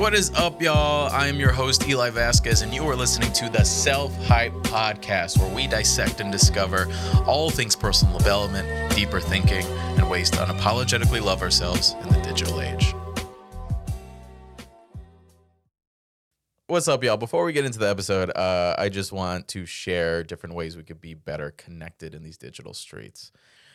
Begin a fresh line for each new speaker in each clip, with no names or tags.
What is up, y'all? I am your host, Eli Vasquez, and you are listening to the Self Hype Podcast, where we dissect and discover all things personal development, deeper thinking, and ways to unapologetically love ourselves in the digital age. What's up, y'all? Before we get into the episode, uh, I just want to share different ways we could be better connected in these digital streets.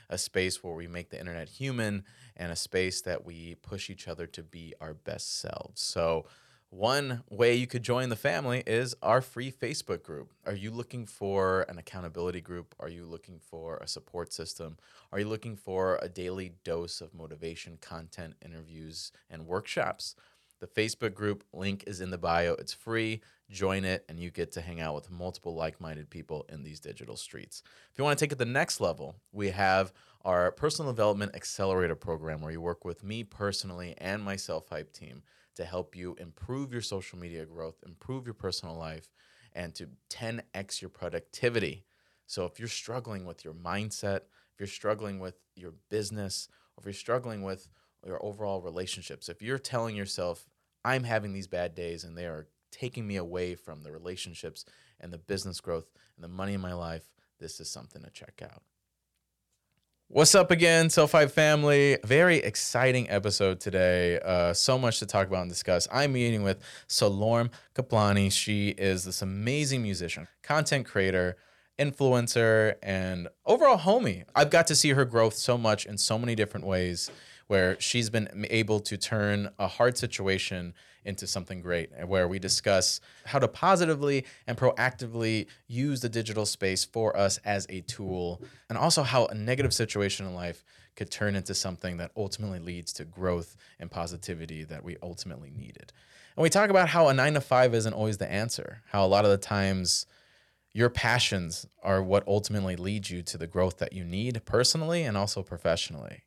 A space where we make the internet human and a space that we push each other to be our best selves. So, one way you could join the family is our free Facebook group. Are you looking for an accountability group? Are you looking for a support system? Are you looking for a daily dose of motivation, content, interviews, and workshops? The Facebook group link is in the bio. It's free. Join it, and you get to hang out with multiple like minded people in these digital streets. If you want to take it the next level, we have our personal development accelerator program where you work with me personally and my self hype team to help you improve your social media growth, improve your personal life, and to 10x your productivity. So if you're struggling with your mindset, if you're struggling with your business, or if you're struggling with your overall relationships, if you're telling yourself, I'm having these bad days and they are taking me away from the relationships and the business growth and the money in my life, this is something to check out. What's up again, Self Hype family? Very exciting episode today. Uh, so much to talk about and discuss. I'm meeting with Salorm Kaplani. She is this amazing musician, content creator, influencer, and overall homie. I've got to see her growth so much in so many different ways where she's been able to turn a hard situation into something great, where we discuss how to positively and proactively use the digital space for us as a tool, and also how a negative situation in life could turn into something that ultimately leads to growth and positivity that we ultimately needed. And we talk about how a nine to five isn't always the answer, how a lot of the times your passions are what ultimately lead you to the growth that you need personally and also professionally.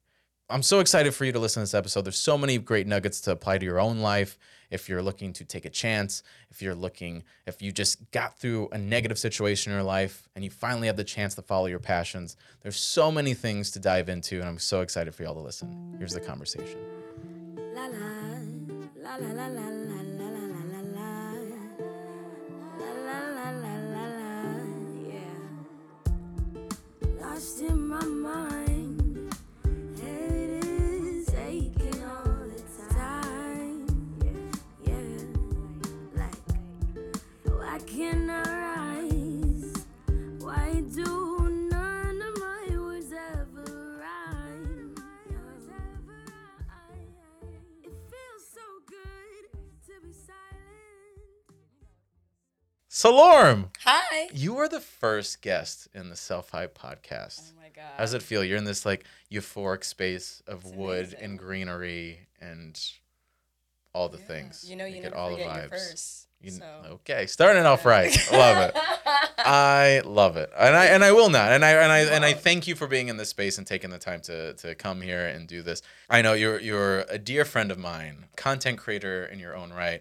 I'm so excited for you to listen to this episode. There's so many great nuggets to apply to your own life. If you're looking to take a chance, if you're looking, if you just got through a negative situation in your life and you finally have the chance to follow your passions, there's so many things to dive into. And I'm so excited for y'all to listen. Here's the conversation. La la, la, la, la
in my mind. Can arise? Why do none of my words ever rhyme? It feels so good to be silent.
Salorm.
Hi.
You are the first guest in the Self Hype podcast.
Oh my god.
How does it feel? You're in this like euphoric space of
It's
wood
amazing.
and greenery and all the
Yeah.
things.
You know, you,
get
never
all the
forget your
vibes.
first.
You-
so.
Okay, starting off right. Love it. I love it, and I and I will not, and I and I and I thank you for being in this space and taking the time to to come here and do this. I know you're you're a dear friend of mine, content creator in your own right,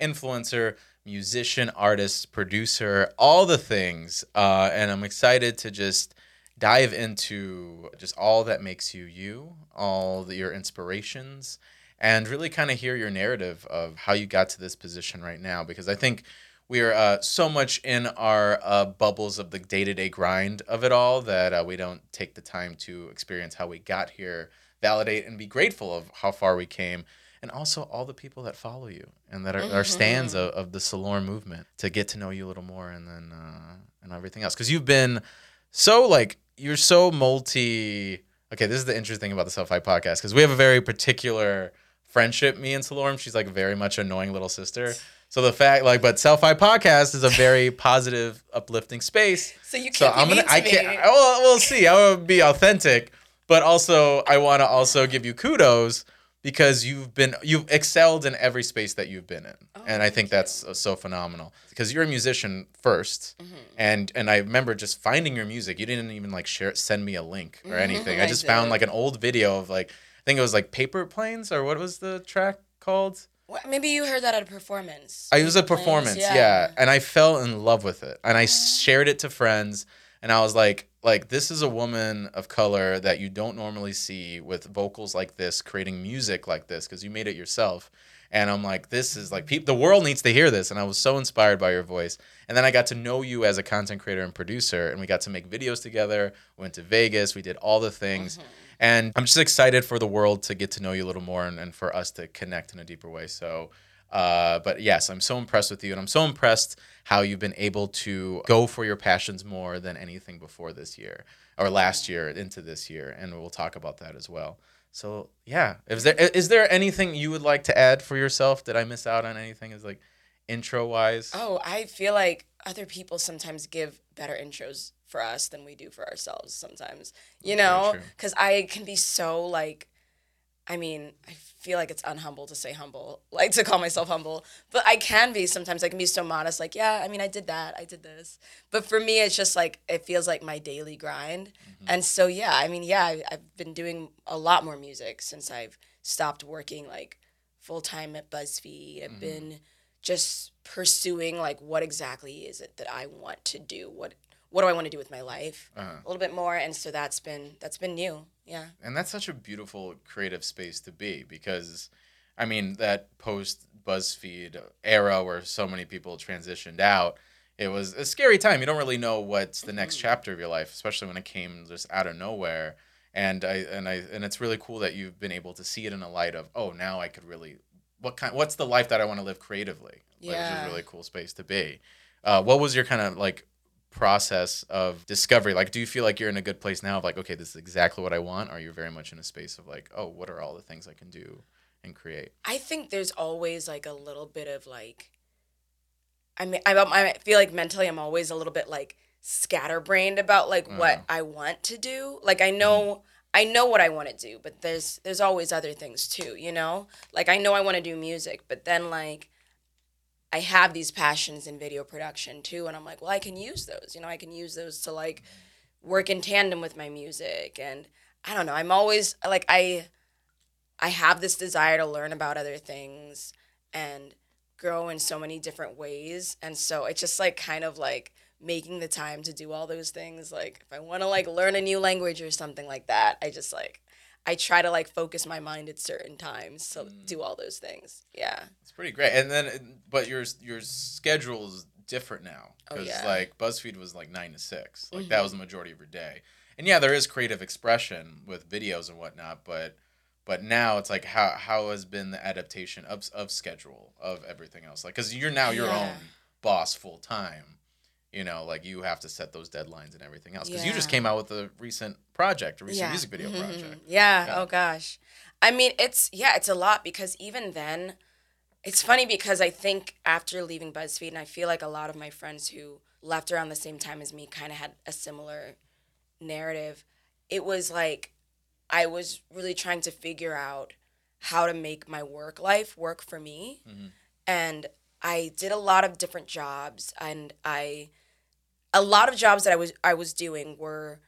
influencer, musician, artist, producer, all the things, uh, and I'm excited to just dive into just all that makes you you, all the, your inspirations, and really kind of hear your narrative of how you got to this position right now, because I think we are uh, so much in our uh, bubbles of the day to day grind of it all that uh, we don't take the time to experience how we got here, validate and be grateful of how far we came, and also all the people that follow you and that are, are stands of, of the Salorm movement to get to know you a little more and then uh, and everything else. Because you've been so like you're so multi. Okay, this is the interesting thing about the Self Hype podcast because we have a very particular friendship. Me and Salorm, she's like very much annoying little sister. So the fact, like, but Self Hype podcast is a very positive, uplifting space.
So you can't
So I'm gonna, I
me.
can't. Well, we'll see. I will be authentic, but also I want to also give you kudos because you've been you've excelled in every space that you've been in, and I
Oh,
think that's uh, so phenomenal because you're a musician 1st
Mm-hmm.
and and I remember just finding your music. You didn't even like share send me a link or anything. I
I
just found like an old video of like I think it was like Paper Planes or what was the track called?
Well, maybe you heard that at a performance.
I, was a performance, yeah. And I fell in love with it. And I shared it to friends. and I was like, like this is a woman of color that you don't normally see with vocals like this, creating music like this because you made it yourself. And I'm like, this is like peop the world needs to hear this. And I was so inspired by your voice. And then I got to know you as a content creator and producer, and we got to make videos together. Went to Vegas, we did all the things. Mm-hmm. And I'm just excited for the world to get to know you a little more and, and for us to connect in a deeper way. So, uh, but yes, I'm so impressed with you, and I'm so impressed how you've been able to go for your passions more than anything before this year or last year into this year, and we'll talk about that as well. So yeah, is there is there anything you would like to add for yourself? Did I miss out on anything? Is like intro wise?
Oh, I feel like other people sometimes give better intros for us than we do for ourselves sometimes. You know, cuz I can be so like I mean, I feel like it's unhumble to say humble, like to call myself humble, but I can be sometimes. I can be so modest, like, yeah, I mean, I did that, I did this. But for me, it's just like, it feels like my daily grind. Mm-hmm. And so, yeah, I mean, yeah, I, I've been doing a lot more music since I've stopped working like full time at BuzzFeed. I've mm-hmm. been just pursuing like what exactly is it that I want to do? What what do I want to do with my life?
Uh-huh.
A little bit more, and so that's been that's been new. Yeah.
and that's such a beautiful creative space to be because i mean that post buzzfeed era where so many people transitioned out it was a scary time you don't really know what's the next chapter of your life especially when it came just out of nowhere and i and i and it's really cool that you've been able to see it in a light of oh now i could really what kind what's the life that i want to live creatively like, which is a really cool space to be uh, what was your kind of like process of discovery like do you feel like you're in a good place now of like okay this is exactly what i want or you're very much in a space of like oh what are all the things i can do and create
I think there's always like a little bit of like, I mean, I, I feel like mentally I'm always a little bit like scatterbrained about like uh-huh. what I want to do. Like I know mm-hmm. I know what I want to do, but there's there's always other things too, you know? Like I know I want to do music, but then like I have these passions in video production too and I'm like, well, I can use those. You know, I can use those to like work in tandem with my music and I don't know. I'm always like I I have this desire to learn about other things and grow in so many different ways. And so it's just like kind of like making the time to do all those things. Like if I want to like learn a new language or something like that, I just like I try to like focus my mind at certain times to do all those things. Yeah.
it's pretty great and then but your your schedule is different now
Oh,
because
yeah. Mm-hmm.
like buzzfeed was like nine to six like that was the majority of your day and yeah there is creative expression with videos and whatnot but but now it's like how how has been the adaptation of of schedule of everything else like because you're now your
Yeah.
own boss full time you know like you have to set those deadlines and everything else because you just came out with a recent project a recent
yeah.
music video
Mhm.
project
Yeah.
Yeah.
Oh gosh. I mean, it's yeah, it's a lot because even then, it's funny because I think after leaving BuzzFeed, and I feel like a lot of my friends who left around the same time as me kind of had a similar narrative. It was like I was really trying to figure out how to make my work life work for me. And I did a lot of different jobs and I a lot of jobs that I was I was doing were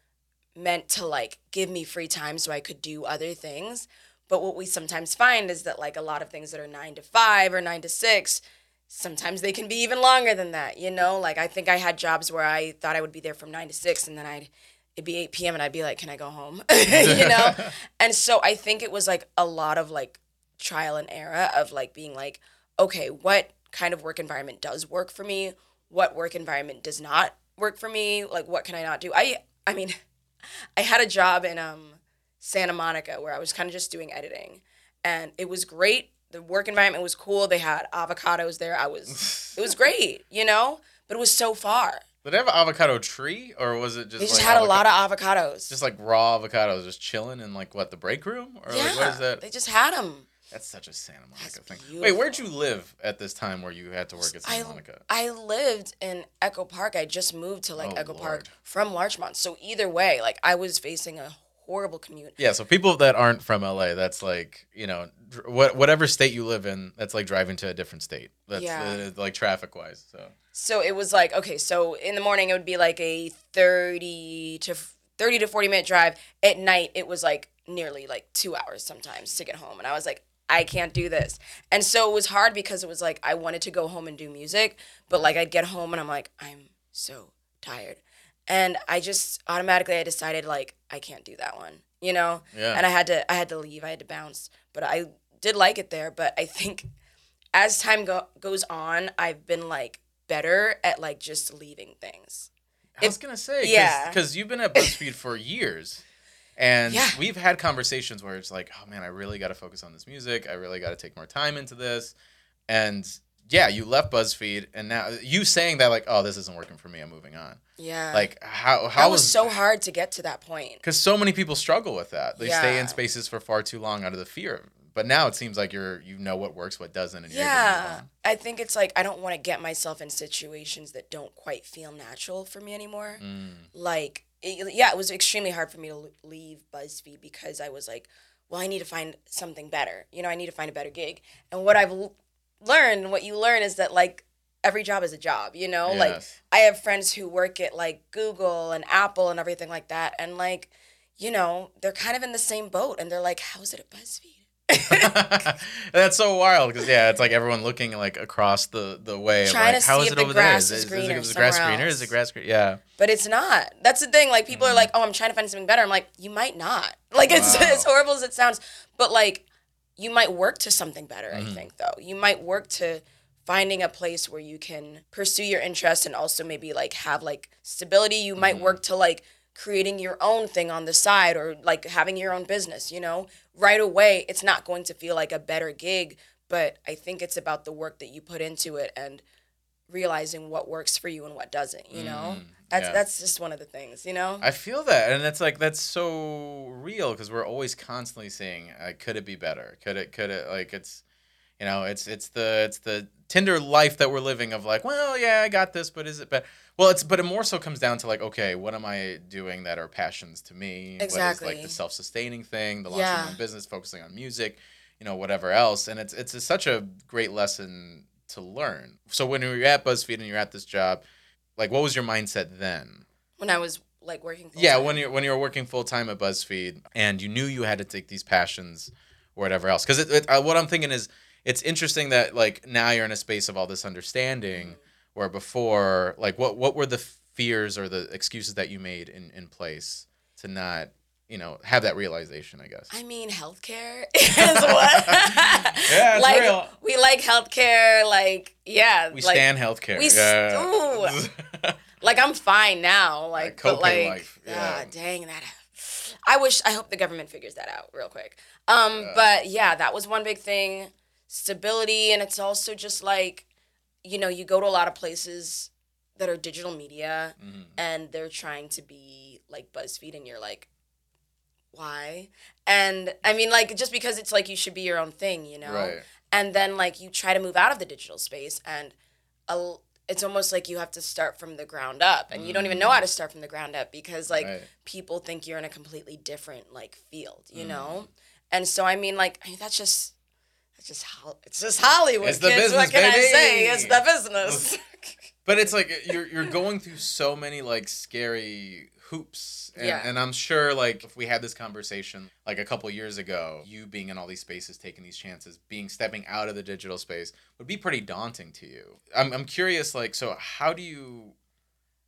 meant to like give me free time so I could do other things. But what we sometimes find is that like a lot of things that are 9 to 5 or 9 to 6 sometimes they can be even longer than that, you know? Like I think I had jobs where I thought I would be there from 9 to 6 and then I'd it'd be 8 p.m. and I'd be like, "Can I go home?" you know? and so I think it was like a lot of like trial and error of like being like, "Okay, what kind of work environment does work for me? What work environment does not work for me? Like what can I not do?" I I mean, I had a job in um Santa Monica where I was kind of just doing editing, and it was great. The work environment was cool. They had avocados there. I was it was great, you know, but it was so far.
Did they have an avocado tree, or was it just?
They just
like
had a lot of avocados.
just like raw avocados, just chilling in like what the break room, or
yeah,
like what is that?
they just had them.
That's such a Santa Monica thing. Wait, where'd you live at this time where you had to work at
I,
Santa Monica?
I lived in Echo Park. I just moved to like
Oh,
Echo Park from Larchmont. So either way, like I was facing a horrible commute.
Yeah, so people that aren't from LA, that's like you know, what whatever state you live in, that's like driving to a different state. That's
Yeah.
uh, like traffic wise. So
So it was like okay, so in the morning it would be like a thirty to thirty to forty minute drive. At night it was like nearly like two hours sometimes to get home, and I was like. I can't do this. And so it was hard because it was like I wanted to go home and do music, but like I'd get home and I'm like, I'm so tired. and I just automatically I decided like I can't do that one, you know.
Yeah.
And I had to I had to leave. I had to bounce, but I did like it there. But I think as time go- goes on, I've been like better at like just leaving things.
I was gonna say,
yeah.
because you've been at BuzzFeed for years, and
Yeah.
we've had conversations where it's like, oh man, I really got to focus on this music. I really got to take more time into this, and yeah, you left BuzzFeed, and now you saying that like, oh, this isn't working for me. I'm moving on.
Yeah.
Like how how
that was so hard to get to that point.
because so many people struggle with that. They stay in spaces for far too long out of the fear. But now it seems like you're you know what works, what doesn't, and you're able to move
Yeah. I think it's like I don't want to get myself in situations that don't quite feel natural for me anymore.
Mm.
Like, it, yeah, it was extremely hard for me to leave BuzzFeed because I was like, well, I need to find something better. You know, I need to find a better gig. And what I've l- learned, what you learn is that like every job is a job, you know? Like I have friends who work at like Google and Apple and everything like that and like, you know, they're kind of in the same boat and they're like, how's it at BuzzFeed?
That's so wild because yeah, it's like everyone looking like across the the way.
Trying
like,
to
how
see
is
if
it
the
over
grass
Is,
is
it-
greener
is, it grass
somewhere
greener? Is it grass green? Yeah.
But it's not. That's the thing. Like people are like, "Oh, I'm trying to find something better." I'm like, "You might not." Like it's
Wow.
as horrible as it sounds, but like you might work to something better.
Mm-hmm.
I think though, you might work to finding a place where you can pursue your interests and also maybe like have like stability. You
Mm-hmm.
might work to like creating your own thing on the side or like having your own business. You know, right away, it's not going to feel like a better gig, but I think it's about the work that you put into it and realizing what works for you and what doesn't. You know, that's
yeah.
that's just one of the things. You know.
I feel that, and it's like that's so real because we're always constantly saying, uh, "Could it be better? Could it? Could it?" Like it's, you know, it's it's the it's the Tinder life that we're living of like, well, yeah, I got this, but is it better? Well, it's but it more so comes down to like, okay, what am I doing that are passions to me? What is
Exactly.
like the self sustaining thing, the launching
Yeah.
my own business, focusing on music, you know, whatever else, and it's it's a, such a great lesson to learn. So when you're at BuzzFeed and you're at this job, like, what was your mindset then?
when I was like working.
Yeah,
full-time.
when you're when you were working full time at BuzzFeed and you knew you had to take these passions or whatever else. Because it, it, uh, what I'm thinking is, it's interesting that like now you're in a space of all this understanding, where before, like, what what were the fears or the excuses that you made in in place to not, you know, have that realization? I guess.
I mean, healthcare is what.
Yeah, it's
like
real.
we like healthcare. Like yeah,
we
like,
stand healthcare.
we
yeah.
Like I'm fine now. Like but like
life,
ah,
yeah.
dang that. I wish. I hope the government figures that out real quick. Um, but yeah, that was one big thing. Stability, and it's also just like, you know, you go to a lot of places that are digital media,
Mhm.
and they're trying to be like BuzzFeed, and you're like, why? And I mean, like, just because it's like you should be your own thing, you know?
Right.
And then, like, you try to move out of the digital space, and a, it's almost like you have to start from the ground up, and you don't even know how to start from the ground up because, like,
Right.
people think you're in a completely different, like, field, you
Mm.
know? And so, I mean, like, I mean, that's just. That's just Hol- it's just Hollywood.
It's the
kids.
business,
what can I say? It's the business.
But it's like you're you're going through so many like scary hoops, and,
Yeah.
and I'm sure like if we had this conversation like a couple years ago, you being in all these spaces, taking these chances, being stepping out of the digital space would be pretty daunting to you. I'm I'm curious, like, so how do you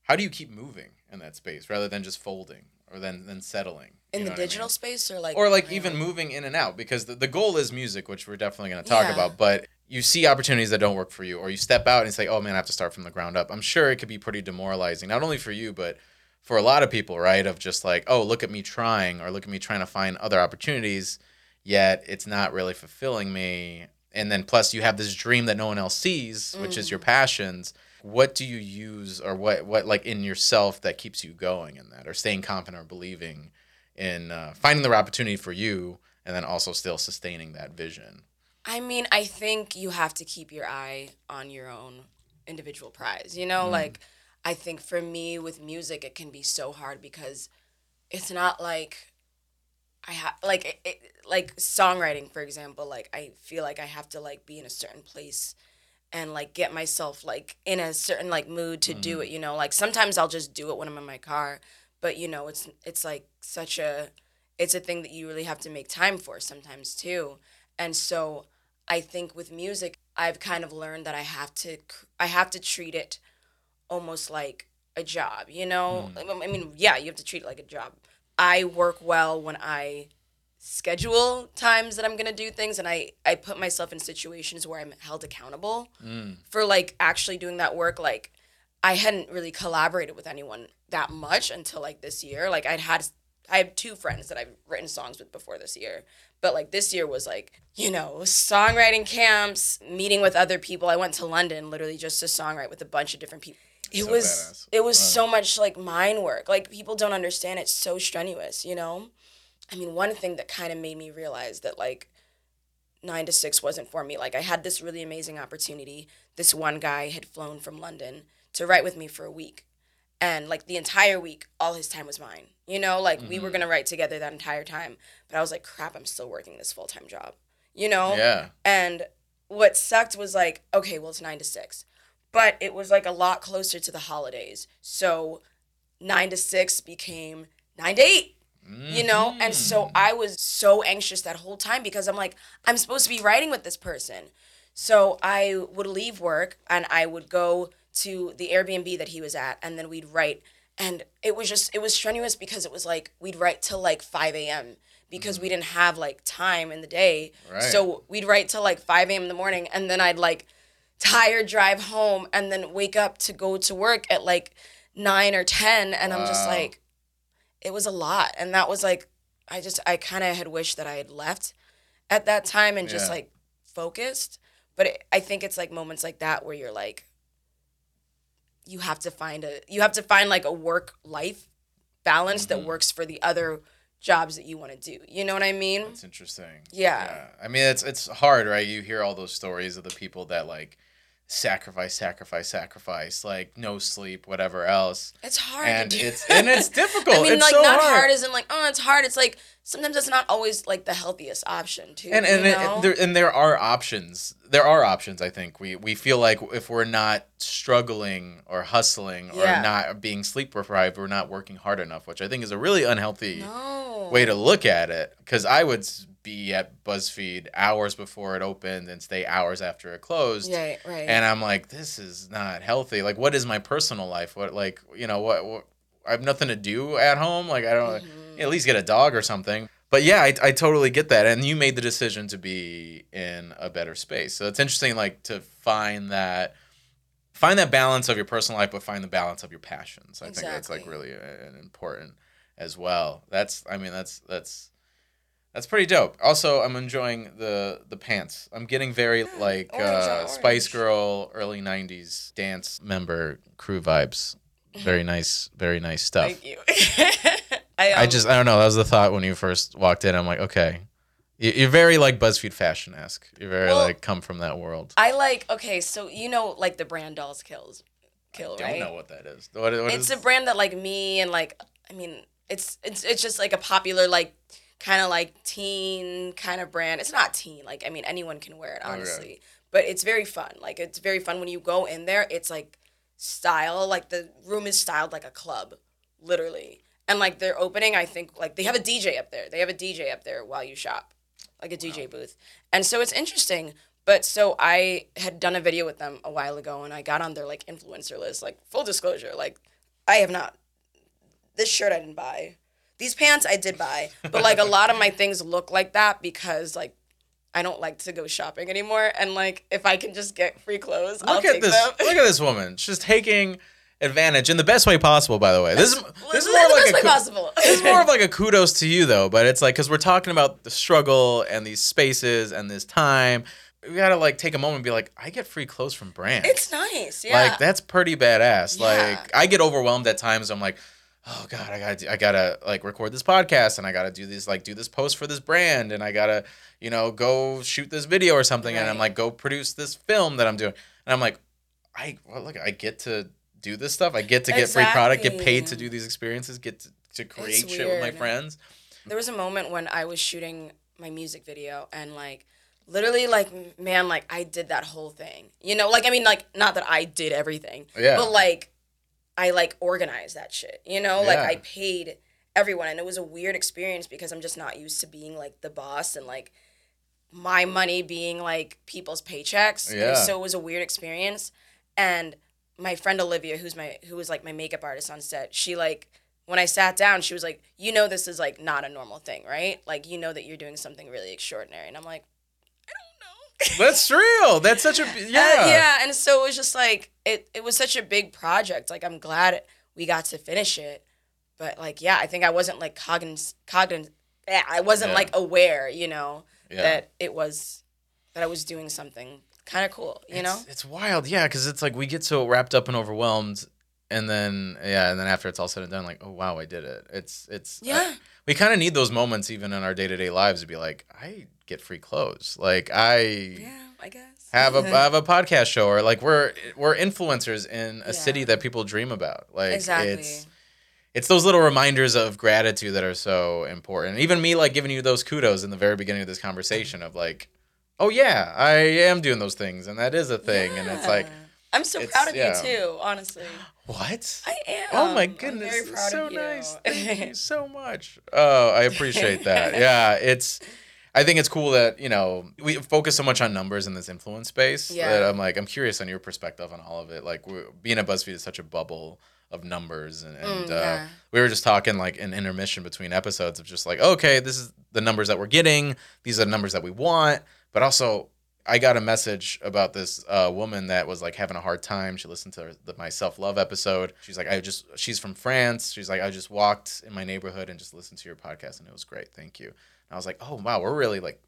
how do you keep moving in that space rather than just folding or then then settling
in the
know what I
digital
mean?
space, or like,
or like even
own-
moving in and out because the, the goal is music which we're definitely going to talk
Yeah.
about but you see opportunities that don't work for you or you step out and say oh man i have to start from the ground up. I'm sure it could be pretty demoralizing not only for you but for a lot of people right? Of just like oh look at me trying or look at me trying to find other opportunities yet it's not really fulfilling me. And then plus you have this dream that no one else sees which is your mm. passions what do you use or what what like in yourself that keeps you going in that or staying confident or believing in uh, finding the right opportunity for you and then also still sustaining that vision
I mean, I think you have to keep your eye on your own individual prize. You know, like I think for me with music, it can be so hard because it's not like I have like it, it, like songwriting, for example. Like I feel like I have to like be in a certain place and like get myself like in a certain like mood to do it. You know, like sometimes I'll just do it when I'm in my car, but you know, it's it's like such a it's a thing that you really have to make time for sometimes too. And so I think with music, I've kind of learned that I have to I have to treat it almost like a job, you know?
Mm.
I mean, yeah, you have to treat it like a job. I work well when I schedule times that I'm going to do things and I I put myself in situations where I'm held accountable
Mm.
for like actually doing that work like I hadn't really collaborated with anyone that much until like this year. Like I'd had I have two friends that I've written songs with before this year. But like this year was like, you know, songwriting camps, meeting with other people. I went to London literally just to songwrite with a bunch of different people. It
So
was
badass.
it was so much like mind work. Like people don't understand it's so strenuous, you know? I mean, one thing that kind of made me realize that like nine to six wasn't for me. Like I had this really amazing opportunity. This one guy had flown from London to write with me for a week. And like the entire week, all his time was mine. You know, like we were mm-hmm. gonna write together that entire time. But I was like, crap, I'm still working this full time job. You know?
Yeah.
And what sucked was like, okay, well, it's nine to six. But it was like a lot closer to the holidays. So nine to six became nine to eight, you know? And so mm-hmm. I was so anxious that whole time because I'm like, I'm supposed to be writing with this person. So I would leave work and I would go to the Airbnb that he was at and then we'd write. And it was just, it was strenuous because it was like, we'd write till like 5 a.m. because we mm-hmm. didn't have like time in the day.
Right.
So we'd write till like 5 a.m. in the morning and then I'd like tired drive home and then wake up to go to work at like 9 or 10 and I'm just like it was a lot and that was like I just I kind of had wished that I had left at that time and just
Yeah.
like focused but it, I think it's like moments like that where you're like you have to find a you have to find like a work life balance
Mm-hmm.
that works for the other jobs that you want to do. You know what I mean?
It's interesting.
Yeah.
I mean, it's it's hard, right? You hear all those stories of the people that like sacrifice, sacrifice, sacrifice, like no sleep, whatever else.
It's hard
And it's and it's difficult.
I mean,
it's
like
so
not
hard.
hard. isn't like oh, it's hard. It's like sometimes it's not always like the healthiest option too.
and and, it-
know?
there and there are options. There are options. I think we we feel like if we're not struggling or hustling or
Yeah.
not being sleep deprived, we're not working hard enough, which I think is a really unhealthy
no
way to look at it. Because I would be at BuzzFeed hours before it opened and stay hours after it closed.
Yeah, right.
And I'm like, this is not healthy. Like, what is my personal life? What, like, you know, what, what I have nothing to do at home. Like, I don't
Mm-hmm.
at least get a dog or something. But yeah, I, I totally get that. And you made the decision to be in a better space. So it's interesting, like, to find that. Find that balance of your personal life, but find the balance of your passions. I think that's like really uh, important as well. That's, I mean, that's that's that's pretty dope. Also, I'm enjoying the the pants. I'm getting very like
orange
uh, Spice. Girl early '90s dance member crew vibes. Very nice, very nice stuff.
Thank you. I,
I
um,
just I don't know. That was the thought when you first walked in. I'm like, okay, You- you're very like BuzzFeed fashion esque. You're very
Well,
like come from that world.
I like okay, so you know like the brand Dolls Kills, kill
Don't
right?
know what that is. What, what
it's
is-
a brand that like me and like I mean it's it's it's just like a popular like kind of like teen kind of brand. It's not teen like I mean anyone can wear it oh, honestly, but it's very fun. Like it's very fun when you go in there. It's like style like the room is styled like a club, literally. And like their opening, I think like they have a DJ up there. They have a DJ up there while you shop, like a DJ booth. And so it's interesting. But so I had done a video with them a while ago, and I got on their like influencer list. Like full disclosure, like I have not. This shirt I didn't buy. These pants I did buy, but like a lot of my things look like that because like I don't like to go shopping anymore, and like if I can just get free clothes, I'll
look at
take
this.
them.
Look at this woman. She's taking advantage in the best way possible. By the way, this is this is
the
more like
best
a
way possible.
this is more of like a kudos to you though. But it's like because we're talking about the struggle and these spaces and this time. We gotta like take a moment and be like, I get free clothes from brands.
It's nice, yeah.
Like that's pretty badass.
Yeah.
Like I get overwhelmed at times. I'm like, oh god, I gotta, do, I gotta like record this podcast and I gotta do this, like do this post for this brand and I gotta, you know, go shoot this video or something and I'm
Right.
like, go produce this film that I'm doing and I'm like, I well, look, I get to do this stuff. I get to get free product, get paid to do these experiences, get to, to create shit with my friends.
there was a moment when I was shooting my music video and like literally like man like I did that whole thing. You know, like I mean like not that I did everything.
Yeah.
But like I like organized that shit. You know, like I paid everyone and it was a weird experience because I'm just not used to being like the boss and like my money being like people's paychecks.
Yeah.
so it was a weird experience and my friend Olivia, who's my who was like my makeup artist on set, she like when I sat down, she was like, "You know, this is like not a normal thing, right? Like, you know that you're doing something really extraordinary." And I'm like, "I don't know."
That's real. That's such a
Uh,
yeah.
yeah, and so it was just like it. It was such a big project. Like I'm glad we got to finish it, but like yeah, I think I wasn't like cognizant. Cognizant. I wasn't
Yeah.
like aware, you know,
Yeah.
that it was that I was doing something kind of cool, you know.
It's, it's wild, yeah, because it's like we get so wrapped up and overwhelmed, and then yeah, and then after it's all said and done, like, oh wow, I did it. It's it's I-
Yeah.
we kind of need those moments even in our day to day lives to be like, I get free clothes, like I
Yeah, I guess.
have a I have a podcast show, or like we're we're influencers in a
Yeah.
city that people dream about. Like
exactly.
it's it's those little reminders of gratitude that are so important. Even me like giving you those kudos in the very beginning of this conversation of like, oh yeah, I am doing those things and that is a thing. And it's like,
I'm so
it's-
proud of
yeah.
you too, honestly.
what?
I am.
Oh my
I'm
goodness.
very proud
so
of you.
nice. Thank you so much. Oh, I appreciate that. Yeah, it's I think it's cool that, you know, we focus so much on numbers in this influence space
Yeah.
that I'm like I'm curious on your perspective on all of it. Like we're, being at BuzzFeed is such a bubble of numbers and, and
Mm,
uh, we were just talking like an intermission between episodes of just like okay this is the numbers that we're getting these are the numbers that we want but also i got a message about this uh, woman that was like having a hard time. She listened to the, my self-love episode. She's like i just she's from france. She's like i just walked in my neighborhood and just listened to your podcast and it was great. Thank you i was like oh wow we're really like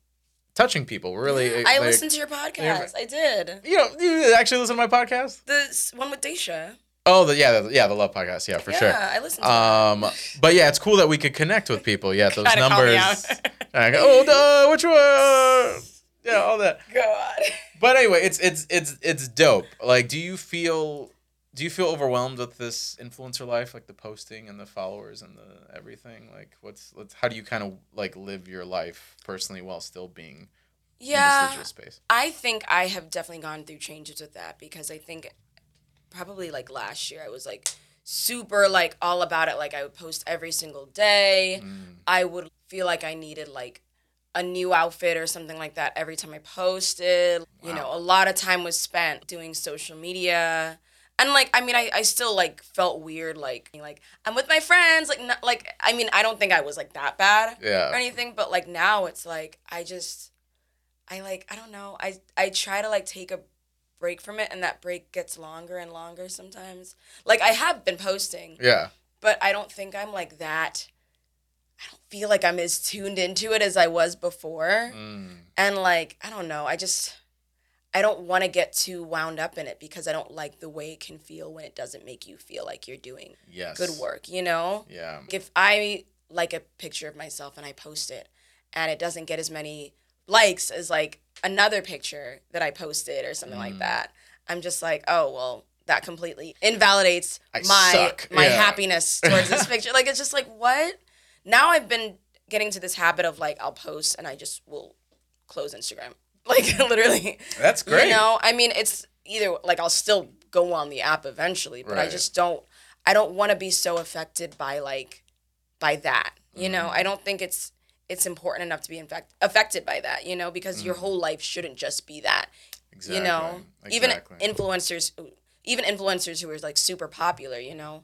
touching people we're really
I
like,
listened to your podcast. I did.
you know you actually listen to my podcast
The one with Daisha.
oh the yeah the, yeah the love podcast yeah for
yeah,
sure
I listened to
um, but yeah, it's cool that we could connect with people. Yeah, those
Kinda call me
numbers. I go, oh, duh, which one? Yeah, all that.
God.
But anyway, it's it's it's it's dope. Like, do you feel do you feel overwhelmed with this influencer life, like the posting and the followers and the everything? Like, what's let's how do you kind of like live your life personally while still being in this
Yeah.
digital space?
I think I have definitely gone through changes with that because I think probably like last year I was like super like all about it. Like I would post every single day.
Mm,
I would feel like I needed like a new outfit or something like that every time I posted. You know, a lot of time was spent doing social media. And like I mean I, I still like felt weird like like I'm with my friends like not, like I mean I don't think I was like that bad
yeah.
or anything but like now it's like I just I like I don't know I I try to like take a break from it and that break gets longer and longer sometimes like I have been posting
Yeah.
but I don't think I'm like that. I don't feel like I'm as tuned into it as I was before.
Mm,
And like, I don't know, I just I don't want to get too wound up in it because I don't like the way it can feel when it doesn't make you feel like you're doing
yes.
good work, you know?
Yeah.
If I like a picture of myself and I post it and it doesn't get as many likes as like another picture that I posted or something like
Mm.
that, I'm just like, oh, well, that completely invalidates
I
my
suck.
my
Yeah.
happiness towards this picture. Like it's just like what? Now I've been getting to this habit of like I'll post and I just will close Instagram. Like literally.
That's great.
You know, I mean, it's either like I'll still go on the app eventually, but I just don't. I don't want to be so affected by like, by that. You know,
Mm.
I don't think it's it's important enough to be in fact affected by that. You know, because your
Mm.
whole life shouldn't just be that.
exactly.
You know,
Exactly.
even influencers, even influencers who are like super popular. You know,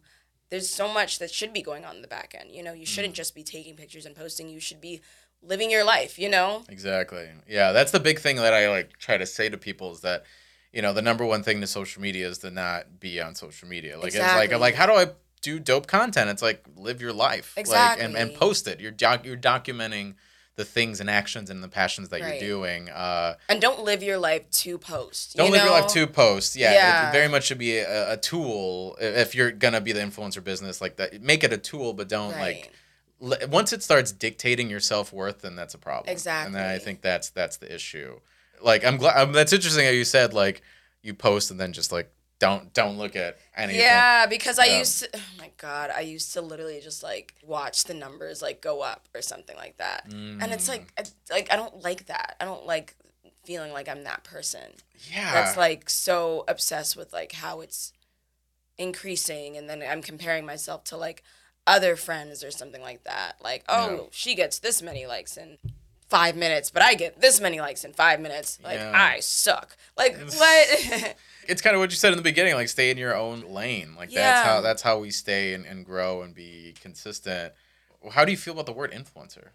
there's so much that should be going on in the back end. You know, you shouldn't
Mm.
just be taking pictures and posting. You should be living your life. You know.
Exactly. Yeah, that's the big thing that I like try to say to people is that, you know, the number one thing to social media is to not be on social media. Like it's like I'm like, how do I do dope content? It's like live your life. Like and, and post it. You're doc- you're documenting the things and actions and the passions that
Right.
you're doing. Uh
And don't live your life to post.
don't
you
live your life to post. Yeah,
Yeah.
it very much should be a, a tool if you're gonna be the influencer business like that. Make it a tool, but don't like
Right.
l- once it starts dictating your self worth, then that's a problem. Exactly. And then I think that's that's the issue. Like I'm glad um, that's interesting how you said like you post and then just like don't don't look at anything.
Yeah, because I used to. Oh my god, I used to literally just like watch the numbers like go up or something like that, and it's
Mm.
like, I, like I don't like that. I don't like feeling like I'm that person
yeah,
that's like so obsessed with like how it's increasing, and then I'm comparing myself to like other friends or something like that. Like, oh,
Yeah.
she gets this many likes in five minutes, but I get this many likes in five minutes. Like,
Yeah.
I suck. Like, what?
it's kind of what you said in the beginning, like stay in your own lane. Like that's how that's how we stay and, and grow and be consistent. How do you feel about the word influencer?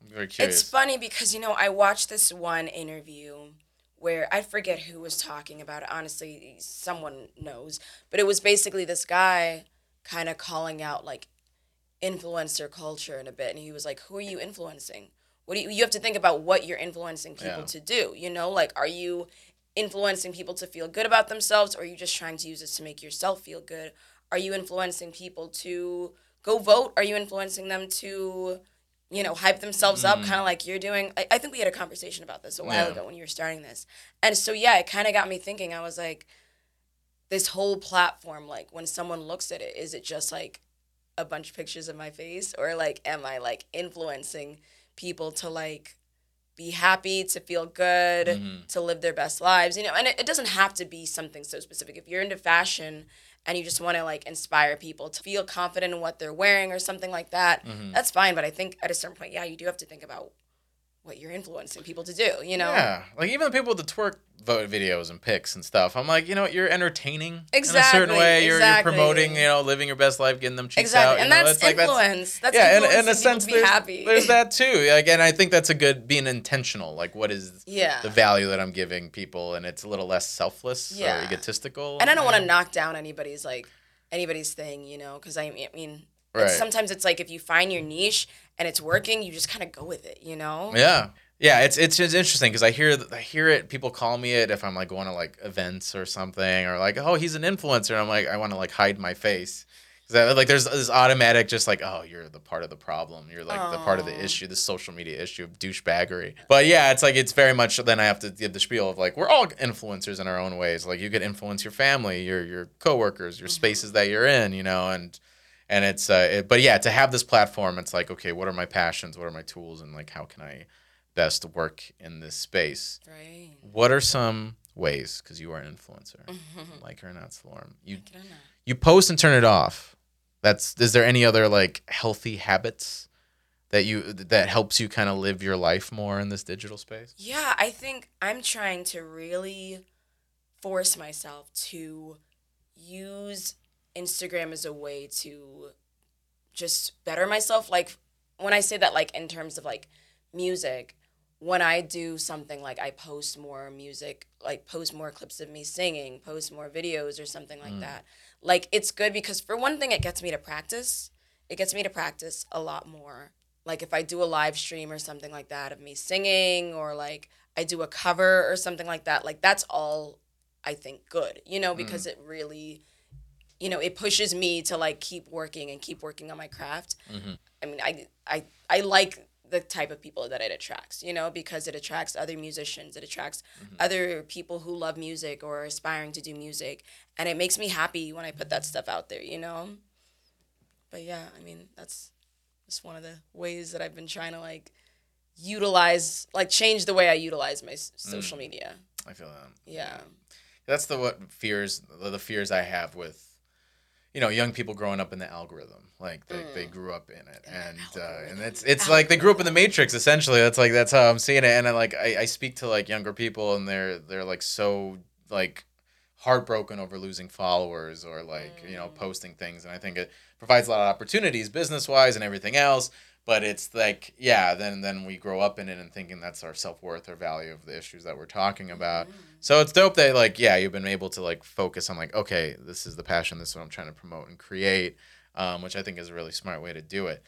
I'm very curious.
It's funny because you know I watched this one interview where I forget who was talking about it. Honestly, someone knows, but it was basically this guy kind of calling out like influencer culture in a bit, and he was like, "Who are you influencing? What do you? You have to think about what you're influencing people
Yeah.
to do. You know, like are you influencing people to feel good about themselves, or are you just trying to use this to make yourself feel good? Are you influencing people to go vote? Are you influencing them to you know, hype themselves up, mm. kind of like you're doing. I, I think we had a conversation about this a while
Yeah.
ago when you were starting this. And so, yeah, it kind of got me thinking. I was like, this whole platform, like when someone looks at it, is it just like a bunch of pictures of my face? Or like, am I like influencing people to like be happy, to feel good,
Mhm.
to live their best lives? You know, and it, it doesn't have to be something so specific. If you're into fashion, and you just want to like inspire people to feel confident in what they're wearing or something like that,
Mhm.
that's fine. But I think at a certain point, yeah, you do have to think about what you're influencing people to do. You know?
Yeah, like even the people with the twerk vote videos and pics and stuff. I'm like, you know, what, you're entertaining in a certain
Exactly,
way. You're, you're promoting, you know, living your best life, getting them cheeks
Exactly,
out.
and that's
it's like that's
influence. That's,
yeah, in, in a sense, there's,
happy.
there's that too. Again, I think that's a good being intentional. Like, what is
yeah.
the value that I'm giving people, and it's a little less selfless
Yeah.
or egotistical.
and I don't want to knock down anybody's like anybody's thing, you know, because I mean, I mean
Right.
sometimes it's like if you find your niche and it's working, you just kind of go with it, you know.
Yeah. Yeah, it's it's just interesting because I hear I hear it. People call me it if I'm like going to like events or something, or like, oh, he's an influencer. And I'm like, I want to like hide my face. 'Cause I- like there's this automatic, just like, oh, you're the part of the problem. You're like the part of the issue, the social media issue of douchebaggery. But yeah, it's like it's very much. Then I have to give the spiel of like we're all influencers in our own ways. Like you could influence your family, your your coworkers, your mm-hmm. spaces that you're in, you know, and and it's uh, it, but yeah, to have this platform, it's like okay, what are my passions? What are my tools? And like how can I best work in this space?
Right.
What are some ways? Because you are an influencer, like her or not, Salorm. You you post and turn it off. That's is there any other like healthy habits that you that helps you kind of live your life more in this digital space?
Yeah, I think I'm trying to really force myself to use Instagram is a way to just better myself. Like when I say that, like in terms of like music, when I do something like I post more music, like post more clips of me singing, post more videos or something like
Mm.
that. Like it's good because for one thing, it gets me to practice. It gets me to practice a lot more. Like if I do a live stream or something like that of me singing or like I do a cover or something like that, like that's all I think good, you know, because it really, you know, it pushes me to like keep working and keep working on my craft.
Mhm.
I mean, I I I like the type of people that it attracts, you know, because it attracts other musicians, it attracts other people who love music or are aspiring to do music, and it makes me happy when I put that stuff out there, you know. But yeah, I mean, that's just one of the ways that I've been trying to like utilize, like change the way I utilize my s- social media.
I feel that.
Yeah.
That's the what fears the fears I have with you know young people growing up in the algorithm like they, they grew up in it.
In
and uh, and it's it's like they grew up in the matrix essentially. That's like that's how I'm seeing it. And I like I, I speak to like younger people and they're they're like so like heartbroken over losing followers or like you know
Mm.
posting things. And I think it provides a lot of opportunities business wise and everything else but it's like yeah then then we grow up in it and thinking that's our self-worth or value of the issues that we're talking about so it's dope that like yeah you've been able to like focus on like okay this is the passion this is what i'm trying to promote and create um, which i think is a really smart way to do it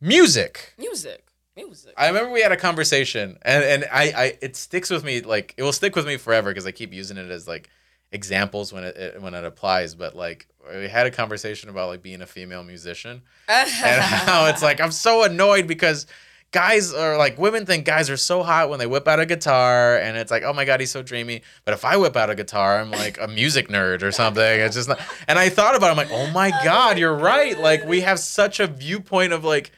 music
Music. Music.
i remember we had a conversation and, and I, I it sticks with me like it will stick with me forever because i keep using it as like examples when it, it when it applies but like we had a conversation about like being a female musician and how it's like I'm so annoyed because guys are like women think guys are so hot when they whip out a guitar and it's like oh my god he's so dreamy but if I whip out a guitar I'm like a music nerd or something it's just not and I thought about it I'm like oh my oh god you're right like we have such a viewpoint of like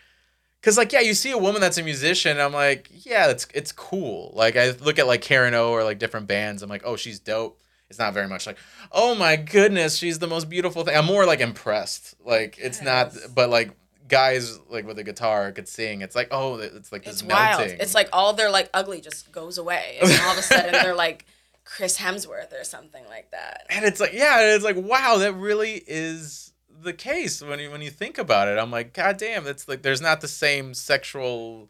Cause like yeah, you see a woman that's a musician. I'm like, yeah, it's it's cool. Like I look at like Karen O or like different bands. I'm like, oh, she's dope. It's not very much like, oh my goodness, she's the most beautiful thing. I'm more like impressed. Like it's not, but like guys like with a guitar could sing. It's like oh, it's like this
it's
melting.
wild. It's like all their like ugly just goes away, and all of a sudden they're like Chris Hemsworth or something like that.
and it's like yeah, it's like wow, that really is the case when you when you think about it. I'm like, god damn, that's like there's not the same sexual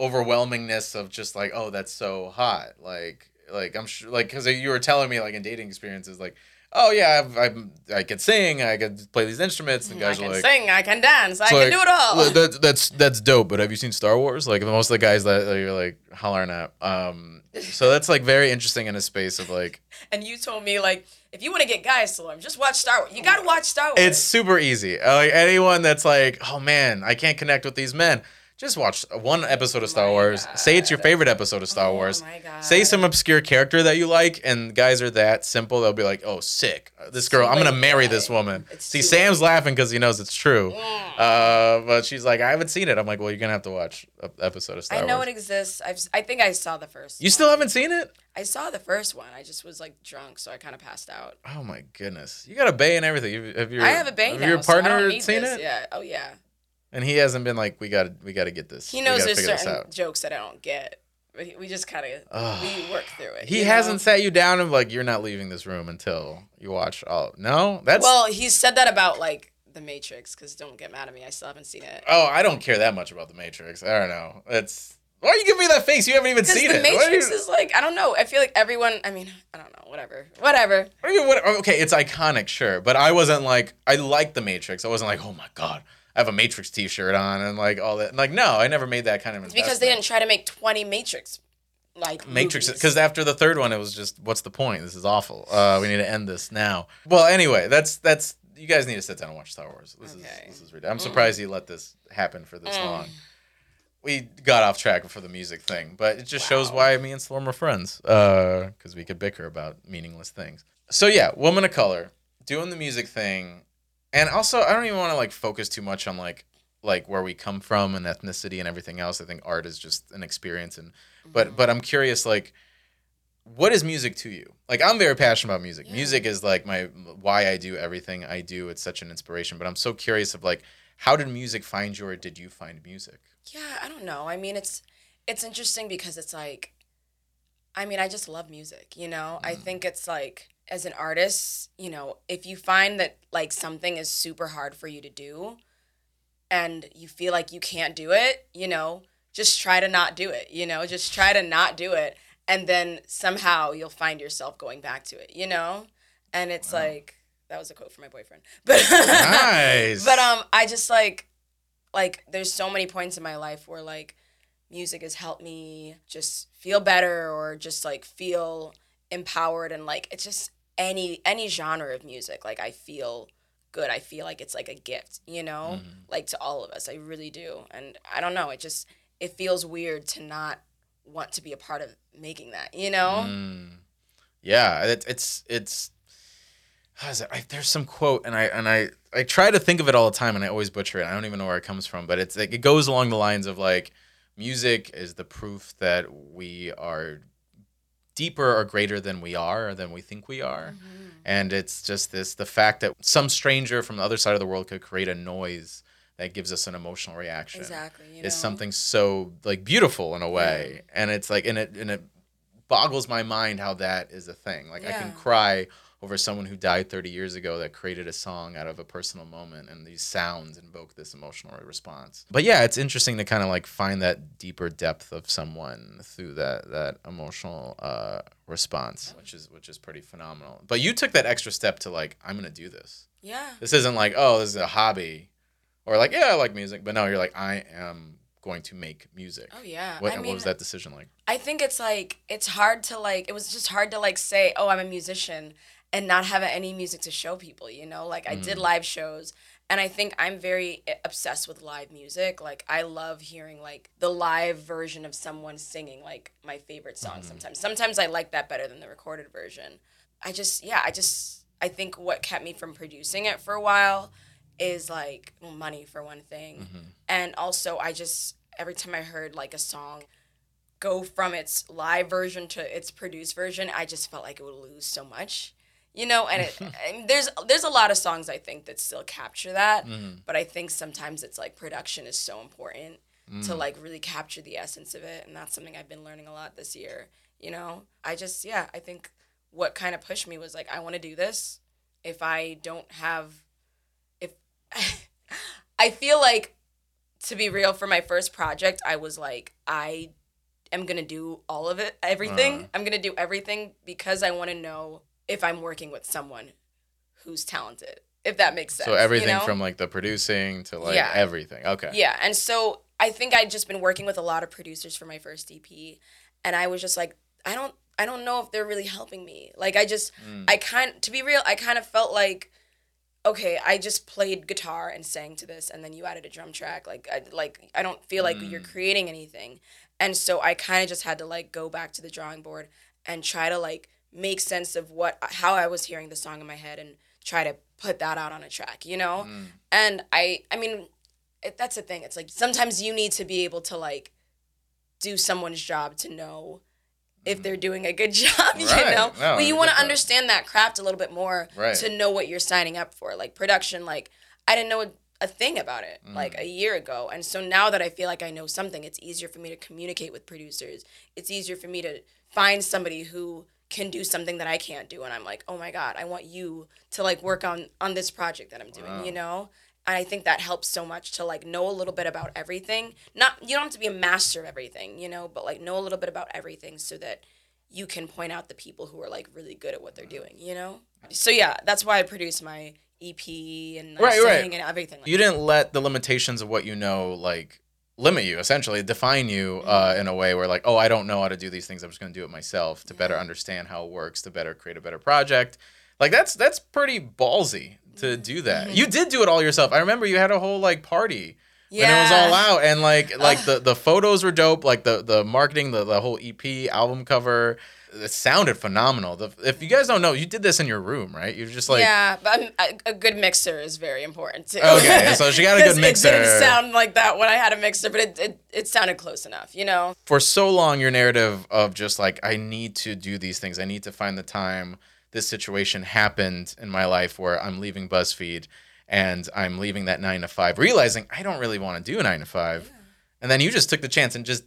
overwhelmingness of just like oh that's so hot like like I'm sure like because you were telling me like in dating experiences like oh yeah I've, I'm I can sing I can play these instruments and guys
I
guys are
can
like
sing, I can dance, I can
like,
do it all.
"Well, that, that's that's dope. But have you seen Star Wars? Like most of the guys that you're like hollering at. Um, so that's like very interesting in a space of like
and you told me like, if you want to get guys to learn, just watch Star Wars. You gotta watch Star Wars.
it's super easy. Like anyone that's like, oh man, I can't connect with these men. Just watch one episode of Star
my
Wars. Say it's your favorite episode of Star
Oh
Wars. Say some obscure character that you like, and guys are that simple. They'll be like, "Oh, sick! This girl, I'm gonna marry this woman."
It's
See, Sam's
late.
laughing because he knows it's true.
Mm.
Uh, but she's like, "I haven't seen it." I'm like, "Well, you're gonna have to watch an episode of Star Wars."
I know
Wars."
it exists. I've, I think I saw the first.
you
one.
still haven't seen it?
I saw the first one. I just was like drunk, so I kind of passed out.
Oh my goodness! You got a bay and everything. Have your
I have a bay
have
now.
your
so
partner
need
seen
this.
it?
Yeah. Oh yeah.
And he hasn't been like, "We got to, we got to get this."
He knows there's certain
out."
jokes that I don't get, but he, we just kind of we work through it.
He hasn't
know?
sat you down and like, "You're not leaving this room until you watch all." No, that's
Well, he said that about like the Matrix. Because don't get mad at me, I still haven't seen it.
Oh, I don't care that much about the Matrix. I don't know. It's why are you giving me that face? You haven't even seen
the
it. The
Matrix
you-
is like I don't know. I feel like everyone. I mean, I don't know. Whatever. Whatever.
I mean, what, okay, it's iconic, sure, but I wasn't like I like the Matrix. I wasn't like, oh my god, have a Matrix T-shirt on and like all that. Like, no, I never made that kind of.
It's because they didn't try to make twenty Matrix like
Matrix because after the third one, it was just, what's the point? This is awful. Uh, we need to end this now. Well, anyway, that's that's you guys need to sit down and watch Star Wars. This
Okay.
is this is ridiculous. I'm surprised you let this happen for this
Mm.
long. We got off track for the music thing, but it just shows why me and Salorm are friends. Uh because we could bicker about meaningless things. So yeah, woman of color doing the music thing, and also I don't even want to like focus too much on like like where we come from and ethnicity and everything else. I think art is just an experience, and but but I'm curious like what is music to you? Like I'm very passionate about music.
Yeah.
Music is like my why I do everything I do. It's such an inspiration. But I'm so curious of like how did music find you or did you find music?
Yeah, I don't know. I mean, it's it's interesting because it's like, I mean, I just love music. You know, I
Mm.
think it's like as an artist, you know, if you find that like something is super hard for you to do, and you feel like you can't do it, you know, just try to not do it. You know, just try to not do it, and then somehow you'll find yourself going back to it. You know, and it's
Wow.
like that was a quote from my boyfriend, but
Nice.
but um, I just like, like, there's so many points in my life where like, music has helped me just feel better or just like feel empowered and like it's just any any genre of music. Like I feel good. I feel like it's like a gift, you know,
Mhm.
like to all of us. I really do, and I don't know. It just it feels weird to not want to be a part of making that, you know.
Mm. Yeah, it, it's it's. How is it? I, there's some quote, and I and I I try to think of it all the time, and I always butcher it. I don't even know where it comes from, but it's like it goes along the lines of like, music is the proof that we are deeper or greater than we are or than we think we are, mm-hmm. and it's just this the fact that some stranger from the other side of the world could create a noise that gives us an emotional reaction
Exactly. You know?
is something so like beautiful in a way. And it's like and it and it boggles my mind how that is a thing. Like i can cry over someone who died 30 years ago that created a song out of a personal moment and these sounds invoke this emotional response but yeah it's interesting to kind of like find that deeper depth of someone through that that emotional uh response which is which is pretty phenomenal but you took that extra step to like i'm gonna do this
Yeah.
this isn't like, oh, this is a hobby, or like, yeah, I like music, but no, you're like, I am going to make music.
Oh yeah.
What,
I mean,
what was that decision like?
I think it's like it's hard to like it was just hard to like say, "Oh, I'm a musician." And not have any music to show people, you know? Like I did
Mm.
live shows and I think I'm very obsessed with live music. Like I love hearing like the live version of someone singing like my favorite song
Mhm.
sometimes. Sometimes I like that better than the recorded version. I just yeah, I just I think what kept me from producing it for a while is like money for one thing
Mhm.
and also I just every time I heard like a song go from its live version to its produced version, I just felt like it would lose so much, you know. And, it, and there's there's a lot of songs I think that still capture that,
Mhm.
but I think sometimes it's like production is so important to
Mm.
like really capture the essence of it, and that's something I've been learning a lot this year. You know, I just yeah, I think what kind of pushed me was like, I want to do this. If I don't have, if I feel like, to be real, for my first project, I was like, I am gonna do all of it, everything.
Uh.
I'm gonna do everything because I want to know if I'm working with someone who's talented. If that makes sense.
So everything
you know?
from like the producing to like
Yeah.
everything. Okay.
Yeah, and so I think I'd just been working with a lot of producers for my first EP, and I was just like, I don't, I don't know if they're really helping me. Like, I just,
Mm.
I kind, to be real, I kind of felt like, okay, I just played guitar and sang to this, and then you added a drum track. Like, I like, I don't feel like you're
Mm.
creating anything, and so I kind of just had to like go back to the drawing board and try to like make sense of what how I was hearing the song in my head and try to put that out on a track, you know?
Mm.
And I I mean, it, that's the thing. It's like sometimes you need to be able to like do someone's job to know if they're doing a good job, you
Mm.
Know?
No,
but you want to understand that craft a little bit more
Right.
to know what you're signing up for. Like production, like I didn't know a, a thing about it like
Mm.
a year ago. And so now that I feel like I know something, it's easier for me to communicate with producers. It's easier for me to find somebody who can do something that I can't do and I'm like, "Oh my god, I want you to like work on on this project that I'm doing,"
Wow.
you know? And I think that helps so much to like know a little bit about everything. Not you don't have to be a master of everything, you know, but like know a little bit about everything so that you can point out the people who are like really good at what they're doing, you know? So yeah, that's why I produce my EP and I
Right, right.
and everything. Like
You didn't let the limitations of what you know like limit you essentially define you uh,
Mm-hmm.
in a way where like oh i don't know how to do these things i'm just going to do it myself to better understand how it works to better create a better project. Like that's that's pretty ballsy to do that.
Mm-hmm.
you did do it all yourself. I remember you had a whole like party when it was all out and like like the the photos were dope like the the marketing the, the whole ep album cover it sounded phenomenal the, if you guys don't know you did this in your room right you're just like
yeah, but I'm, a, good mixer is very important too.
Okay, so she got a good
'Cause It didn't sound like that when I had a mixer, but it, it, it sounded close enough, you know?
for so long your narrative of just like I need to do these things. I need to find the time. This situation happened in my life where I'm leaving BuzzFeed and I'm leaving that 9 to 5 realizing I don't really want to do a 9 to 5. And then you just took the chance and just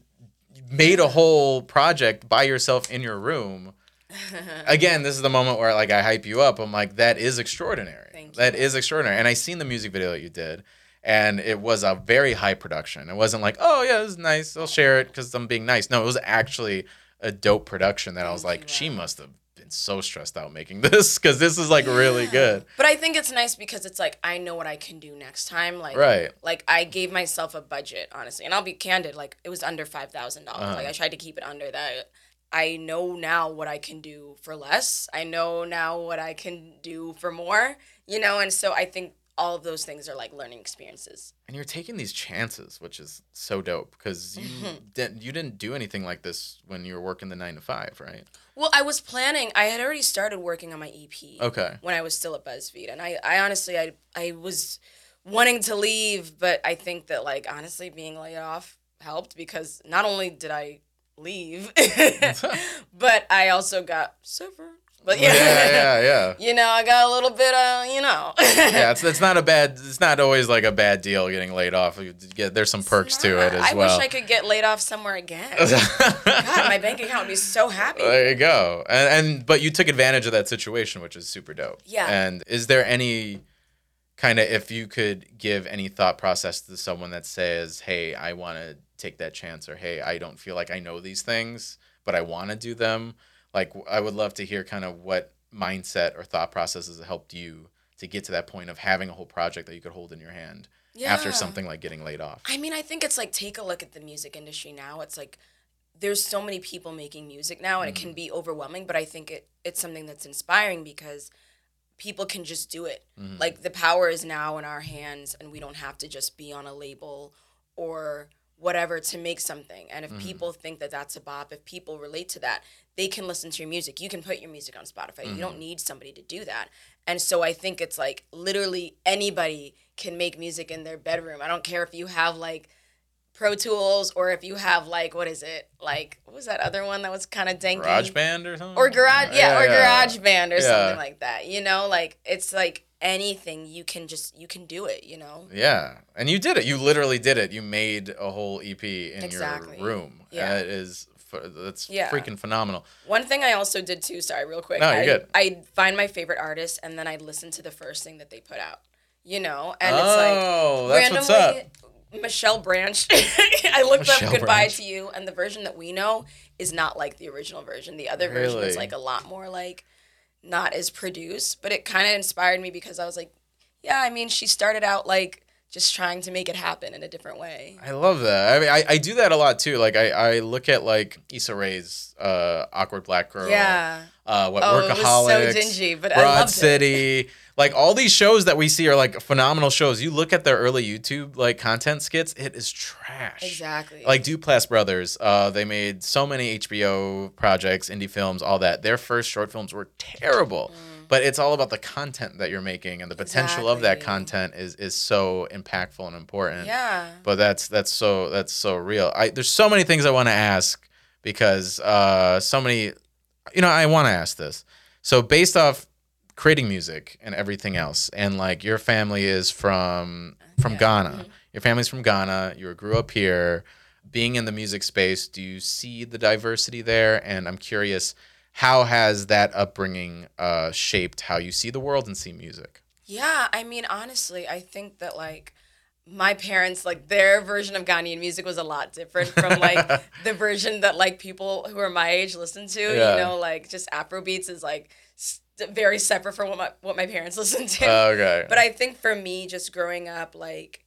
made a whole project by yourself in your room. Again, this is the moment where like I hype you up. I'm like that is extraordinary.
Thank
That
you.
is extraordinary. And I seen the music video that you did and it was a very high production. It wasn't like, oh yeah, is nice. I'll share it because I'm being nice. No, it was actually a dope production that I was like, she must have so stressed out making this because this is like really good.
But I think it's nice because it's like I know what I can do next time. Like
Right.
like I gave myself a budget, honestly. And I'll be candid, like it was under five thousand
Uh-huh.
dollars. Like I tried to keep it under that. I know now what I can do for less. I know now what I can do for more. You know, and so I think all of those things are like learning experiences.
And you're taking these chances, which is so dope because you didn't you didn't do anything like this when you were working the nine to five, right?
Well, I was planning. I had already started working on my EP.
Okay.
When I was still at BuzzFeed, and I, I honestly, I, I was wanting to leave, but I think that like honestly, being laid off helped because not only did I leave, but I also got severed. But yeah,
yeah, yeah, yeah.
you know, I got a little bit of, you know.
Yeah, it's, it's not a bad. It's not always like a bad deal getting laid off. You get there's some perks to it as well.
I
well.
wish I could get laid off somewhere again. God, my bank account would be so happy.
There you go. And, and but you took advantage of that situation, which is super dope.
Yeah.
And is there any kind of if you could give any thought process to someone that says, "Hey, I want to take that chance," or "Hey, I don't feel like I know these things, but I want to do them." Like, I would love to hear kind of what mindset or thought processes helped you to get to that point of having a whole project that you could hold in your hand after something like getting laid off.
I mean, I think it's like take a look at the music industry now. It's like there's so many people making music now, and it
Mm-hmm.
can be overwhelming. But I think it it's something that's inspiring because people can just do it.
Mm-hmm.
Like the power is now in our hands, and we don't have to just be on a label or whatever to make something. And if
Mm-hmm.
people think that that's a bop, if people relate to that, they can listen to your music. You can put your music on Spotify. You
Mm-hmm.
don't need somebody to do that. And so I think it's like literally anybody can make music in their bedroom. I don't care if you have like Pro Tools or if you have like what is it? Like what was that other one that was kind of danky?
GarageBand or something?
Or garage yeah, or
yeah.
GarageBand or
Yeah.
something like that. You know, like it's like anything you can just you can do it, you know?
Yeah, and you did it. You literally did it. You made a whole EP in
Exactly.
your room.
Yeah.
And it is ph- that's
Yeah.
freaking phenomenal.
One thing I also did too, sorry, real quick.
No, you're
I,
good.
I'd find my favorite artist and then I'd listen to the first thing that they put out. You know? And
oh,
it's like oh,
that's what's up.
randomly Michelle Branch. I looked
Michelle
up Goodbye
Branch.
to You and the version that we know is not like the original version. The other version is like a lot more like not as produced, but it kind of inspired me because I was like, yeah, I mean, she started out like just trying to make it happen in a different way.
I love that. I mean, I, I do that a lot too. Like I, I look at like Issa Rae's uh, awkward black girl.
Yeah.
Uh, what
Oh, it was so dingy, but I
Broad
loved it.
City. Like all these shows that we see are like phenomenal shows. You look at their early YouTube like content skits, it is trash.
Exactly.
Like Duplass Brothers, uh, they made so many HBO projects, indie films, all that. Their first short films were terrible, but it's all about the content that you're making and the potential of that. Content is is so impactful and important.
yeah.
But that's that's so that's so real. I there's so many things I want to ask because uh, so many, you know, I want to ask this. So based off creating music and everything else, and like your family is from from
Yeah.
Ghana.
Mhm.
Your family's from Ghana. You grew up here. Being in the music space, do you see the diversity there? And I'm curious, how has that upbringing uh, shaped how you see the world and see music?
Yeah, I mean, honestly, I think that like my parents, like their version of Ghanaian music was a lot different from like the version that like people who are my age listen to.
Yeah.
You know, like just Afro beats is like st- very separate from what my what my parents listen to.
okay.
but I think for me, just growing up, like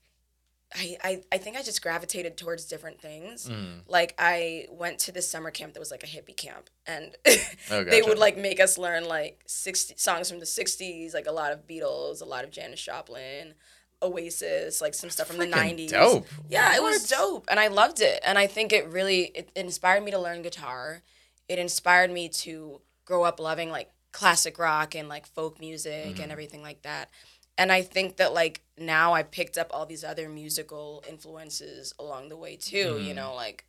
I, I I think I just gravitated towards different things.
Mm.
Like I went to this summer camp that was like a hippie camp, and
Oh,
they would like make us learn like 60 songs from the 60s like a lot of beatles a lot of janis joplin oasis like some stuff from the 90s
Dope.
yeah it was dope and i loved it and i think it really it inspired me to learn guitar it inspired me to grow up loving like classic rock and like folk music
Mhm.
and everything like that and i think that like now i picked up all these other musical influences along the way too you
Mhm.
know like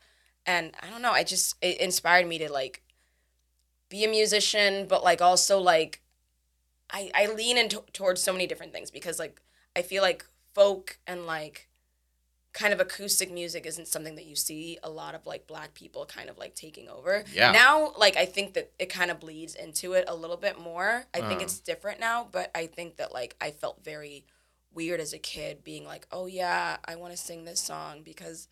and i don't know i just it inspired me to like be a musician but like also like i i lean in towards so many different things because like i feel like folk and like kind of acoustic music isn't something that you see a lot of like black people kind of like taking over
Yeah.
now like i think that it kind of bleeds into it a little bit more i think
Uh.
it's different now but i think that like i felt very weird as a kid being like oh yeah i want to sing this song because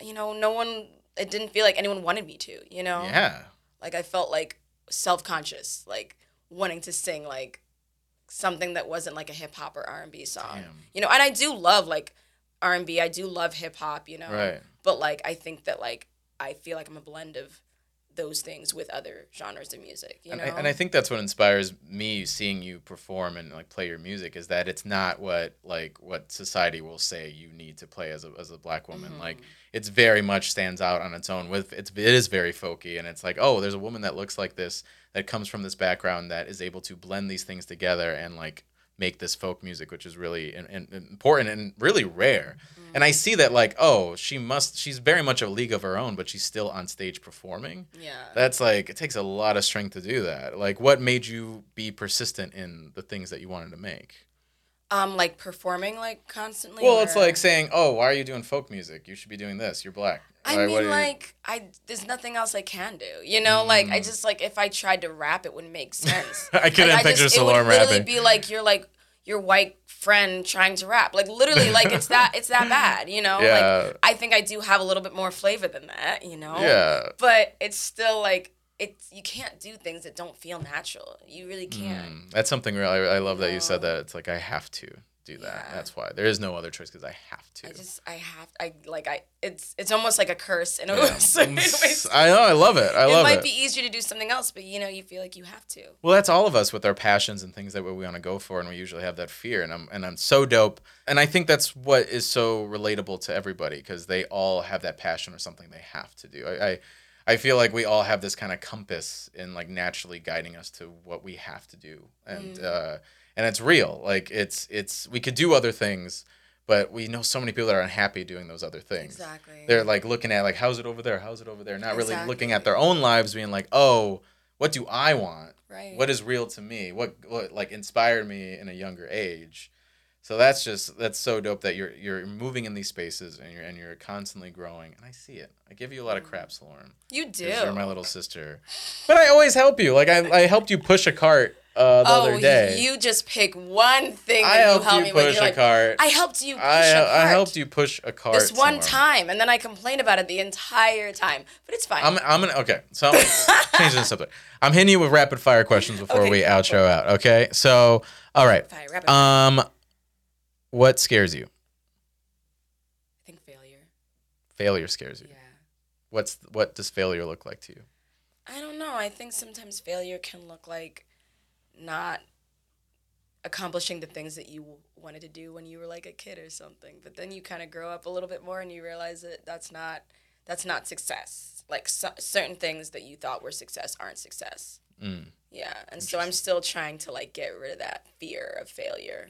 you know no one it didn't feel like anyone wanted me to you know
Yeah.
like I felt like self-conscious, like wanting to sing like something that wasn't like a hip hop or R&B song.
Damn.
You know, and I do love like R&B. I do love hip hop, you know.
Right.
But like I think that like I feel like I'm a blend of those things with other genres of music, you
and,
know.
I, and I think that's what inspires me seeing you perform and like play your music is that it's not what like what society will say you need to play as a, as a black woman
Mhm.
like it's very much stands out on its own with it's it is very folky and it's like oh there's a woman that looks like this that comes from this background that is able to blend these things together and like make this folk music which is really in, in, important and really rare and i see that like oh she must she's very much a league of her own but she's still on stage performing
yeah.
that's like it takes a lot of strength to do that. Like what made you be persistent in the things that you wanted to make?
um like performing like constantly.
Well, it's like saying, "Oh, why are you doing folk music? You should be doing this. You're black."
I mean,
are you-"
like, I there's nothing else I can do. You know, like I
Mm.
just like if I tried to rap, it wouldn't make sense.
I couldn't
like,
picture
just, it would literally
rapping.
be like you're like your white friend trying to rap. Like literally, like it's that it's that bad. You know,
Yeah.
like I think I do have a little bit more flavor than that. You know,
yeah.
but it's still like it's you can't do things that don't feel natural. You really can't.
Mm, that's something real. I, I love that you said that. It's like I have to do that.
Yeah.
That's why there is no other choice because I have to.
I just I have I like I it's it's almost like a curse in a
Yeah.
way.
I know. I love it. I
it
love
might
it.
Might be easier to do something else, but you know, you feel like you have to.
Well, that's all of us with our passions and things that we want to go for, and we usually have that fear. And I'm and I'm so dope, and I think that's what is so relatable to everybody because they all have that passion or something they have to do. I, I I feel like we all have this kind of compass in like naturally guiding us to what we have to do, and
Mm.
uh, and it's real. Like it's it's we could do other things, but we know so many people that are unhappy doing those other things
Exactly.
they're like looking at like how's it over there how's it over there not really looking at their own lives being like oh what do i want
right.
what is real to me what, what like inspired me in a younger age So that's just that's so dope that you're you're moving in these spaces and you're and you're constantly growing. And I see it. I give you a lot of mm. crap, Lauren.
You do.
You're my little sister. But I always help you. Like I, I helped you push a cart uh, the
oh,
other day.
you just pick one thing
I
that you
helped
help
you
me with.
push
You're
a
like,
cart.
I helped you push
I,
a cart.
I helped you push a cart.
this one
Lauren.
time, and then I complained about it the entire time. But it's fine.
I'm I'm gonna okay. So I'm changing the subject. I'm hitting you with rapid fire questions before
Okay,
we outro out. Okay. So all right.
Fine, rapid fire.
Um, what scares you?
I think failure.
Failure scares you.
Yeah.
What's what does failure look like to you?
I don't know. I think sometimes failure can look like not accomplishing the things that you wanted to do when you were like a kid or something. But then you kind of grow up a little bit more and you realize that that's not that's not success. Like so, certain things that you thought were success aren't success.
Mm,
Yeah, and so I'm still trying to like get rid of that fear of failure.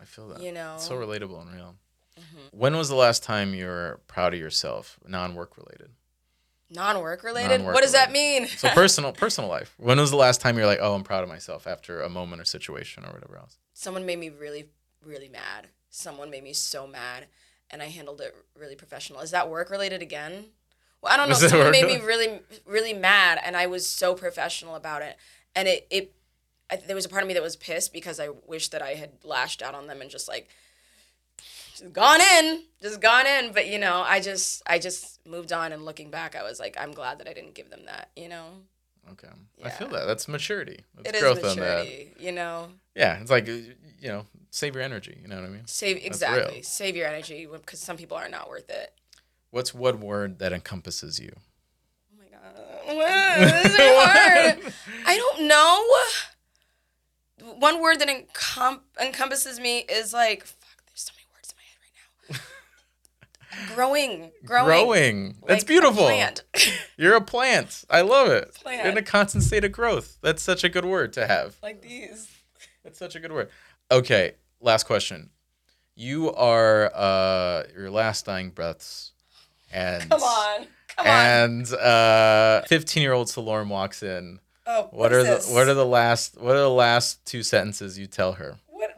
I feel that.
You know.
It's so relatable and real.
Mhm.
When was the last time you were proud of yourself, non-work related?
Non-work related.
Non-work
what does that mean?
So personal, personal life. When was the last time you're like, oh, I'm proud of myself after a moment or situation or whatever else?
someone made me really really mad someone made me so mad and i handled it really professional is that work related again well i don't know
Was it
someone made me really really mad and i was so professional about it and it it I, there was a part of me that was pissed because i wish that i had lashed out on them and just like gone in just gone in but you know i just i just moved on and looking back i was like i'm glad that i didn't give them that you know
Okay, I feel that. That's maturity. That's
it is
growth on that.
maturity you know
Yeah, it's like you know, save your energy. You know what I mean?
Save exactly. Save your energy because some people are not worth it.
What's one word that encompasses you?
Oh my god, Wow, this is hard. I don't know. One word that encom- encompasses me is like fuck. There's so many words in my head right now. Growing, growing,
Growing. That's
like a
beautiful.
plant.
You're a plant. I love it.
Plant.
You're in a constant state of growth. That's such a good word to have.
like these.
That's such a good word. Okay, last question. You are uh your last dying breaths, and
Come on, come on.
and uh, fifteen-year-old Salorm walks in.
Oh,
What, are the What are the last What are the last two sentences you tell her?
what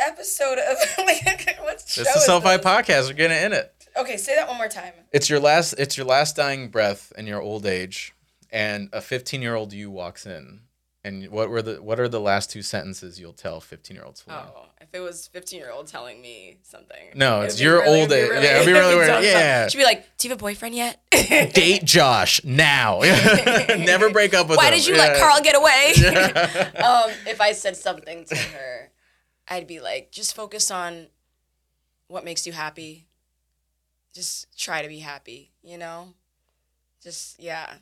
episode of like what show
It's the
is
Self Hype
this?
podcast. We're getting in it.
Okay, say that one more time.
It's your last. It's your last dying breath in your old age, and a fifteen-year-old you walks in. And what were the What are the last two sentences you'll tell 15 year olds?
Oh, if it was 15 year old telling me something.
No, it's your
really-
old
it'd be
age. Yeah, it'd be really weird. Yeah.
She'd be like, Do you have a boyfriend yet?
Date Josh now. Never break up with
Why
him.
did you let Carl get away?
Yeah.
um, if I said something to her, I'd be like, just focus on what makes you happy. Just try to be happy, you know? Just, yeah.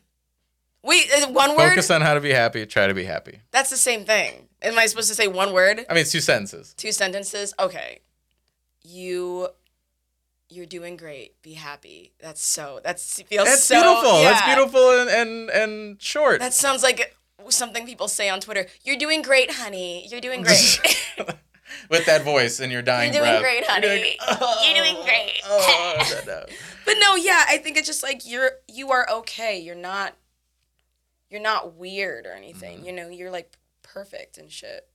Wait, uh, one word?
Focus on how to be happy. Try to be happy.
That's the same thing. Am I supposed to say one word?
I mean, it's two sentences.
Two sentences? Okay. You. You're doing great. Be happy. That's so. That's feels
That's
so.
beautiful. That's beautiful and and and short.
That sounds like something people say on Twitter. You're doing great, honey. You're doing great.
With that voice in your dying
You're doing
breath.
great, honey. You're doing great.
Oh, no, no.
but no, yeah, I think it's just like you're you are okay. You're not you're not weird or anything.
Mm-hmm.
You know, you're like perfect and shit.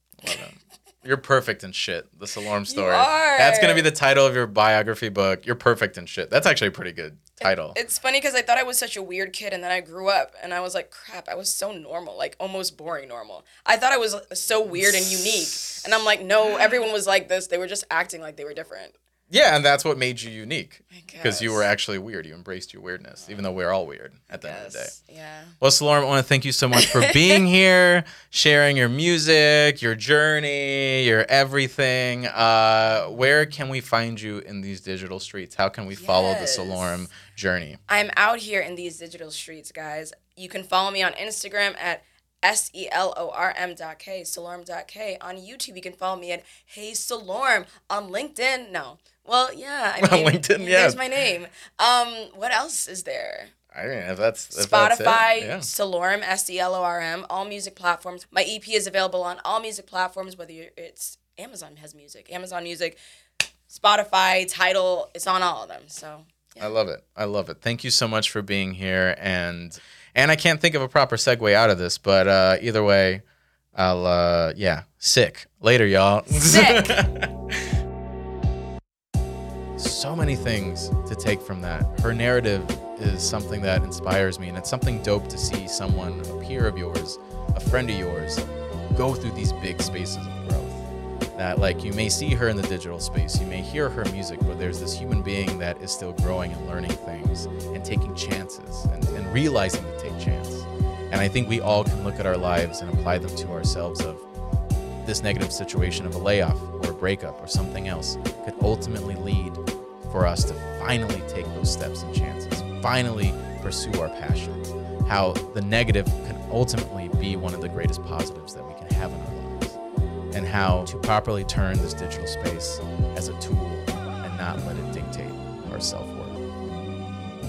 You're perfect and shit. The Salorm story.
are.
That's gonna be the title of your biography book. You're perfect and shit. That's actually a pretty good title.
It's funny because I thought I was such a weird kid, and then I grew up, and I was like, crap, I was so normal, like almost boring normal. I thought I was so weird and unique, and I'm like, no, everyone was like this. They were just acting like they were different.
Yeah, and that's what made you unique. Because you were actually weird. You embraced your weirdness, even though we're all weird at the end of the day.
Yeah.
Well, Salorm, I want to thank you so much for being here, sharing your music, your journey, your everything. Uh, where can we find you in these digital streets? How can we follow the. Salorm journey?
I'm out here in these digital streets, guys. You can follow me on Instagram at S E L O R M dot K, Salorm dot K. On YouTube, you can follow me at Hey Salorm. On LinkedIn, no. Well, yeah. I mean,
LinkedIn,
There's my name. Um, what else is there?
I mean, if that's if that's it,
Spotify,
yeah.
Salorm, S E L O R M, all music platforms. My EP is available on all music platforms, whether it's Amazon has music, Amazon Music, Spotify, Tidal, it's on all of them. So
I love it. I love it. Thank you so much for being here, and and I can't think of a proper segue out of this, but uh, either way, I'll uh, yeah, sick later, y'all.
Sick.
so many things to take from that. Her narrative is something that inspires me, and it's something dope to see someone, a peer of yours, a friend of yours, go through these big spaces of growth. That, like, you may see her in the digital space, you may hear her music, but there's this human being that is still growing and learning things and taking chances and, and realizing to take chance. And I think we all can look at our lives and apply them to ourselves of this negative situation of a layoff or a breakup or something else could ultimately lead for us to finally take those steps and chances, finally pursue our passions. How the negative can ultimately be one of the greatest positives that we can have in our lives, and how to properly turn this digital space as a tool and not let it dictate our self worth.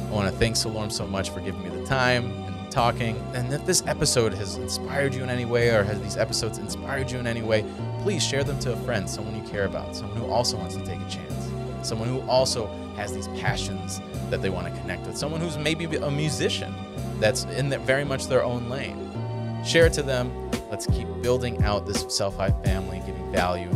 I want to thank Salorm so much for giving me the time and talking. And if this episode has inspired you in any way, or has these episodes inspired you in any way, please share them to a friend, someone you care about, someone who also wants to take a chance, someone who also has these passions that they want to connect with, someone who's maybe a musician that's in the, very much their own lane. Share it to them. Let's keep building out this Self Hype family, giving value